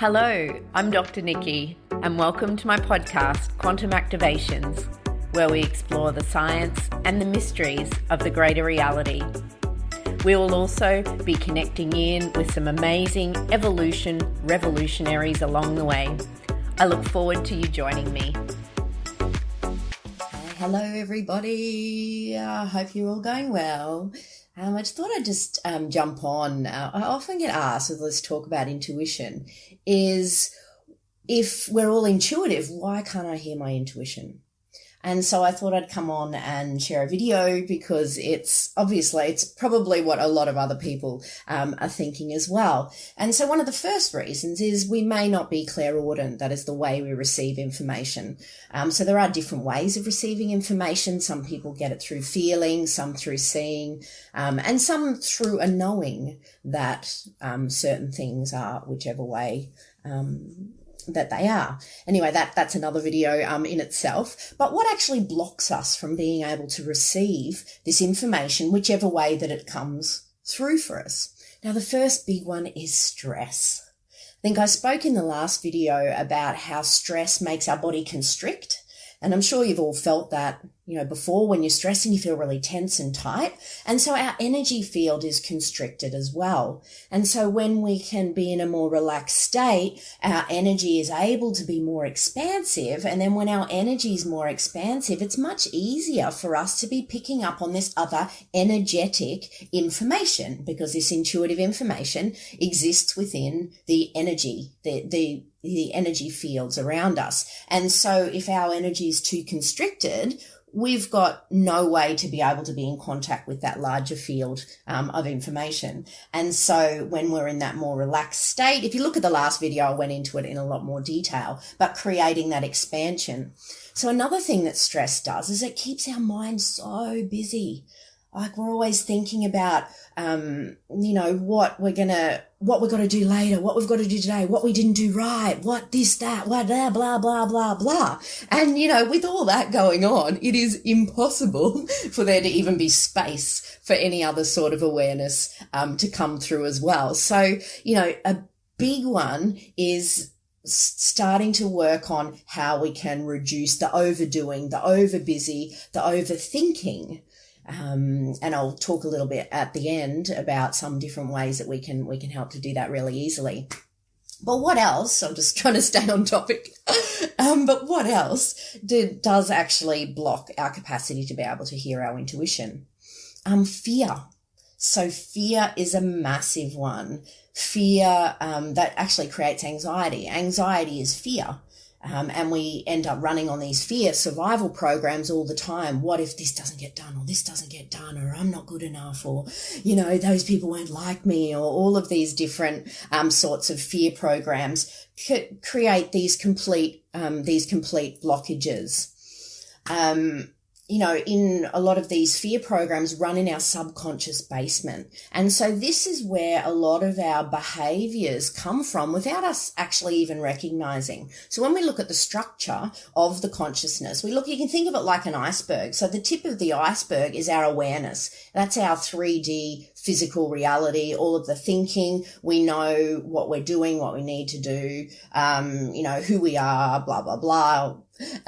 Hello, I'm Dr. Niikee, and welcome to my podcast, Quantum Activations, where we explore the science and the mysteries of the greater reality. We will also be connecting in with some amazing evolution revolutionaries along the way. I look forward to you joining me. Hello, everybody. I hope you're all going well. Um, I just thought I'd just um, jump on. Uh, I often get asked with let's talk about intuition is if we're all intuitive, why can't I hear my intuition? And so I thought I'd come on and share a video because it's obviously, it's probably what a lot of other people um, are thinking as well. And so one of the first reasons is we may not be clairaudient. That is the way we receive information. Um, so there are different ways of receiving information. Some people get it through feeling, some through seeing, um, and some through a knowing that um, certain things are whichever way um, that they are. Anyway, that that's another video um, in itself. But what actually blocks us from being able to receive this information, whichever way that it comes through for us? Now, the first big one is stress. I think I spoke in the last video about how stress makes our body constrict. And I'm sure you've all felt that you know, before when you're stressing, you feel really tense and tight. And so our energy field is constricted as well. And so when we can be in a more relaxed state, our energy is able to be more expansive. And then when our energy is more expansive, it's much easier for us to be picking up on this other energetic information because this intuitive information exists within the energy, the, the, the energy fields around us. And so if our energy is too constricted, we've got no way to be able to be in contact with that larger field um, of information. And so when we're in that more relaxed state, if you look at the last video, I went into it in a lot more detail, but creating that expansion. So another thing that stress does is it keeps our mind so busy like we're always thinking about um, you know what we're gonna what we're gonna do later what we've got to do today what we didn't do right what this that what blah blah blah blah blah. And you know with all that going on it is impossible for there to even be space for any other sort of awareness um, to come through as well. So you know a big one is starting to work on how we can reduce the overdoing the overbusy the overthinking um, and I'll talk a little bit at the end about some different ways that we can we can help to do that really easily. But what else? I'm just trying to stay on topic. um, but what else does actually block our capacity to be able to hear our intuition? Um, fear. So fear is a massive one. Fear um, that actually creates anxiety. Anxiety is fear. Um, and we end up running on these fear survival programs all the time. What if this doesn't get done, or this doesn't get done, or I'm not good enough, or you know those people won't like me, or all of these different um, sorts of fear programs c- create these complete um, these complete blockages. Um, you know, in a lot of these fear programs run in our subconscious basement. And so this is where a lot of our behaviors come from without us actually even recognizing. So when we look at the structure of the consciousness, we look, you can think of it like an iceberg. So the tip of the iceberg is our awareness. That's our 3D physical reality, all of the thinking. We know what we're doing, what we need to do, um, you know, who we are, blah, blah, blah.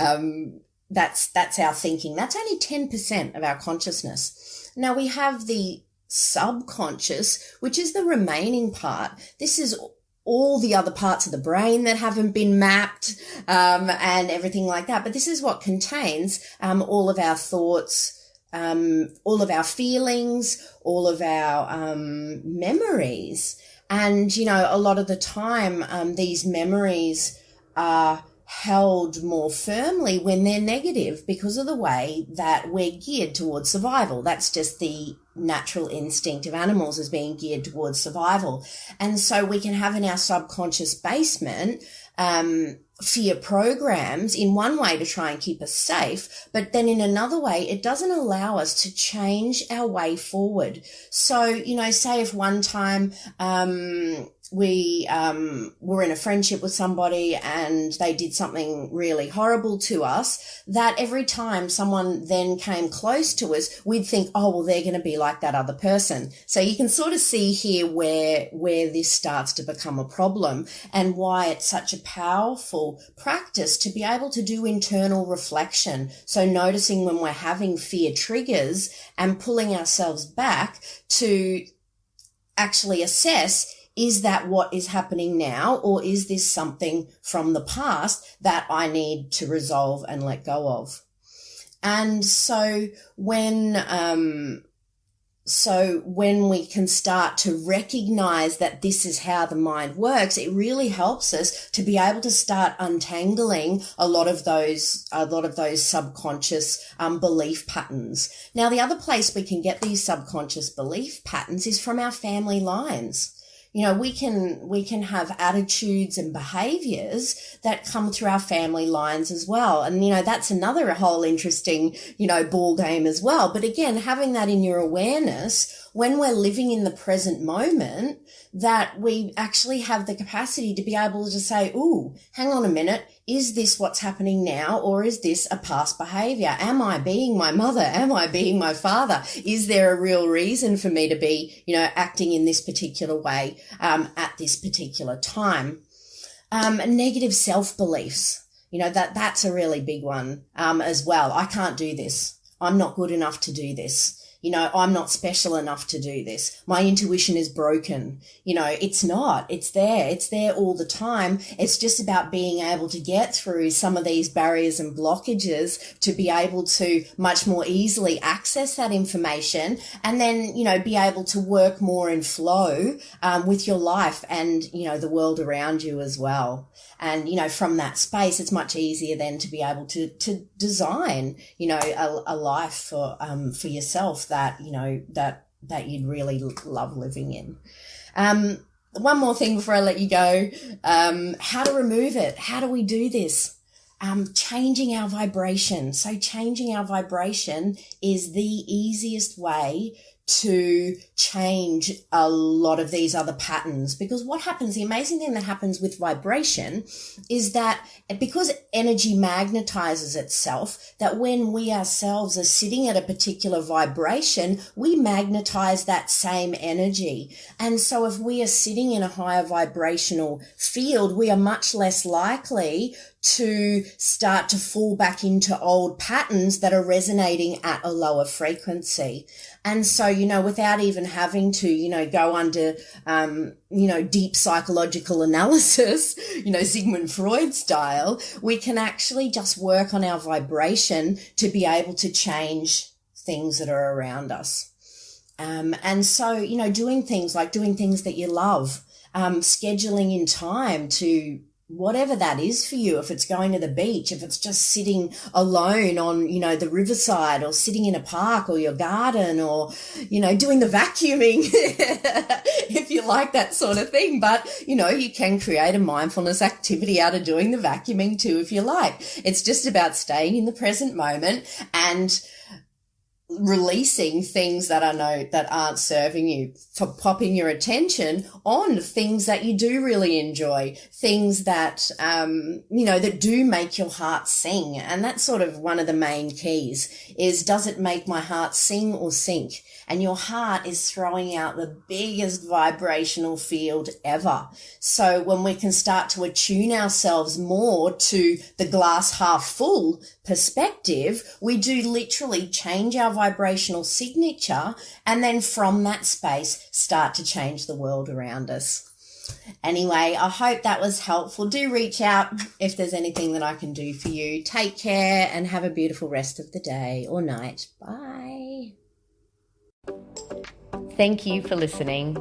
Um, that's, that's our thinking. That's only 10% of our consciousness. Now we have the subconscious, which is the remaining part. This is all the other parts of the brain that haven't been mapped um, and everything like that. But this is what contains um, all of our thoughts, um, all of our feelings, all of our um, memories. And, you know, a lot of the time, um, these memories are held more firmly when they're negative because of the way that we're geared towards survival. That's just the natural instinct of animals as being geared towards survival. And so we can have in our subconscious basement, um, fear programs in one way to try and keep us safe, but then in another way, it doesn't allow us to change our way forward. So, you know, say if one time, um, we um, were in a friendship with somebody and they did something really horrible to us, that every time someone then came close to us, we'd think, oh, well, they're going to be like that other person. So you can sort of see here where, where this starts to become a problem and why it's such a powerful practice to be able to do internal reflection. So noticing when we're having fear triggers and pulling ourselves back to actually assess is that what is happening now or is this something from the past that I need to resolve and let go of? And so when, um, so when we can start to recognize that this is how the mind works, it really helps us to be able to start untangling a lot of those, a lot of those subconscious um, belief patterns. Now, the other place we can get these subconscious belief patterns is from our family lines you know we can we can have attitudes and behaviors that come through our family lines as well. And you know that's another whole interesting you know ball game as well. But again having that in your awareness when we're living in the present moment that we actually have the capacity to be able to say, "Ooh, hang on a minute, is this what's happening now or is this a past behavior? Am I being my mother? Am I being my father? Is there a real reason for me to be, you know, acting in this particular way um, at this particular time? Um, negative self beliefs, you know, that that's a really big one um, as well. I can't do this. I'm not good enough to do this you know, I'm not special enough to do this. My intuition is broken. You know, it's not. It's there. It's there all the time. It's just about being able to get through some of these barriers and blockages to be able to much more easily access that information and then, you know, be able to work more in flow um, with your life and, you know, the world around you as well. And, you know, from that space, it's much easier then to be able to, to design, you know, a, a life for, um, for yourself that, you know, that, that you'd really love living in. Um, one more thing before I let you go. Um, how to remove it. How do we do this? Um, changing our vibration. So changing our vibration is the easiest way to change a lot of these other patterns. Because what happens the amazing thing that happens with vibration is that because energy magnetizes itself that when we ourselves are sitting at a particular vibration we magnetize that same energy. And so if we are sitting in a higher vibrational field we are much less likely to start to fall back into old patterns that are resonating at a lower frequency. And so, you know, without even having to, you know, go under, um, you know, deep psychological analysis, you know, Sigmund Freud style, we can actually just work on our vibration to be able to change things that are around us. Um, and so, you know, doing things like doing things that you love, um, scheduling in time to whatever that is for you if it's going to the beach if it's just sitting alone on you know the riverside or sitting in a park or your garden or you know doing the vacuuming if you like that sort of thing. But you know you can create a mindfulness activity out of doing the vacuuming too if you like. It's just about staying in the present moment and releasing things that are no that aren't serving you for popping your attention on things that you do really enjoy things that um you know that do make your heart sing and that's sort of one of the main keys is does it make my heart sing or sink and your heart is throwing out the biggest vibrational field ever. So when we can start to attune ourselves more to the glass half full perspective, we do literally change our vibrational signature and then from that space start to change the world around us. Anyway, I hope that was helpful. Do reach out if there's anything that I can do for you. Take care and have a beautiful rest of the day or night. Bye. Thank you for listening.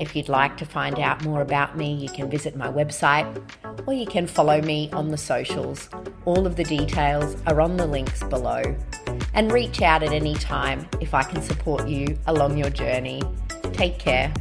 If you'd like to find out more about me, you can visit my website or you can follow me on the socials. All of the details are on the links below. And reach out at any time if I can support you along your journey. Take care.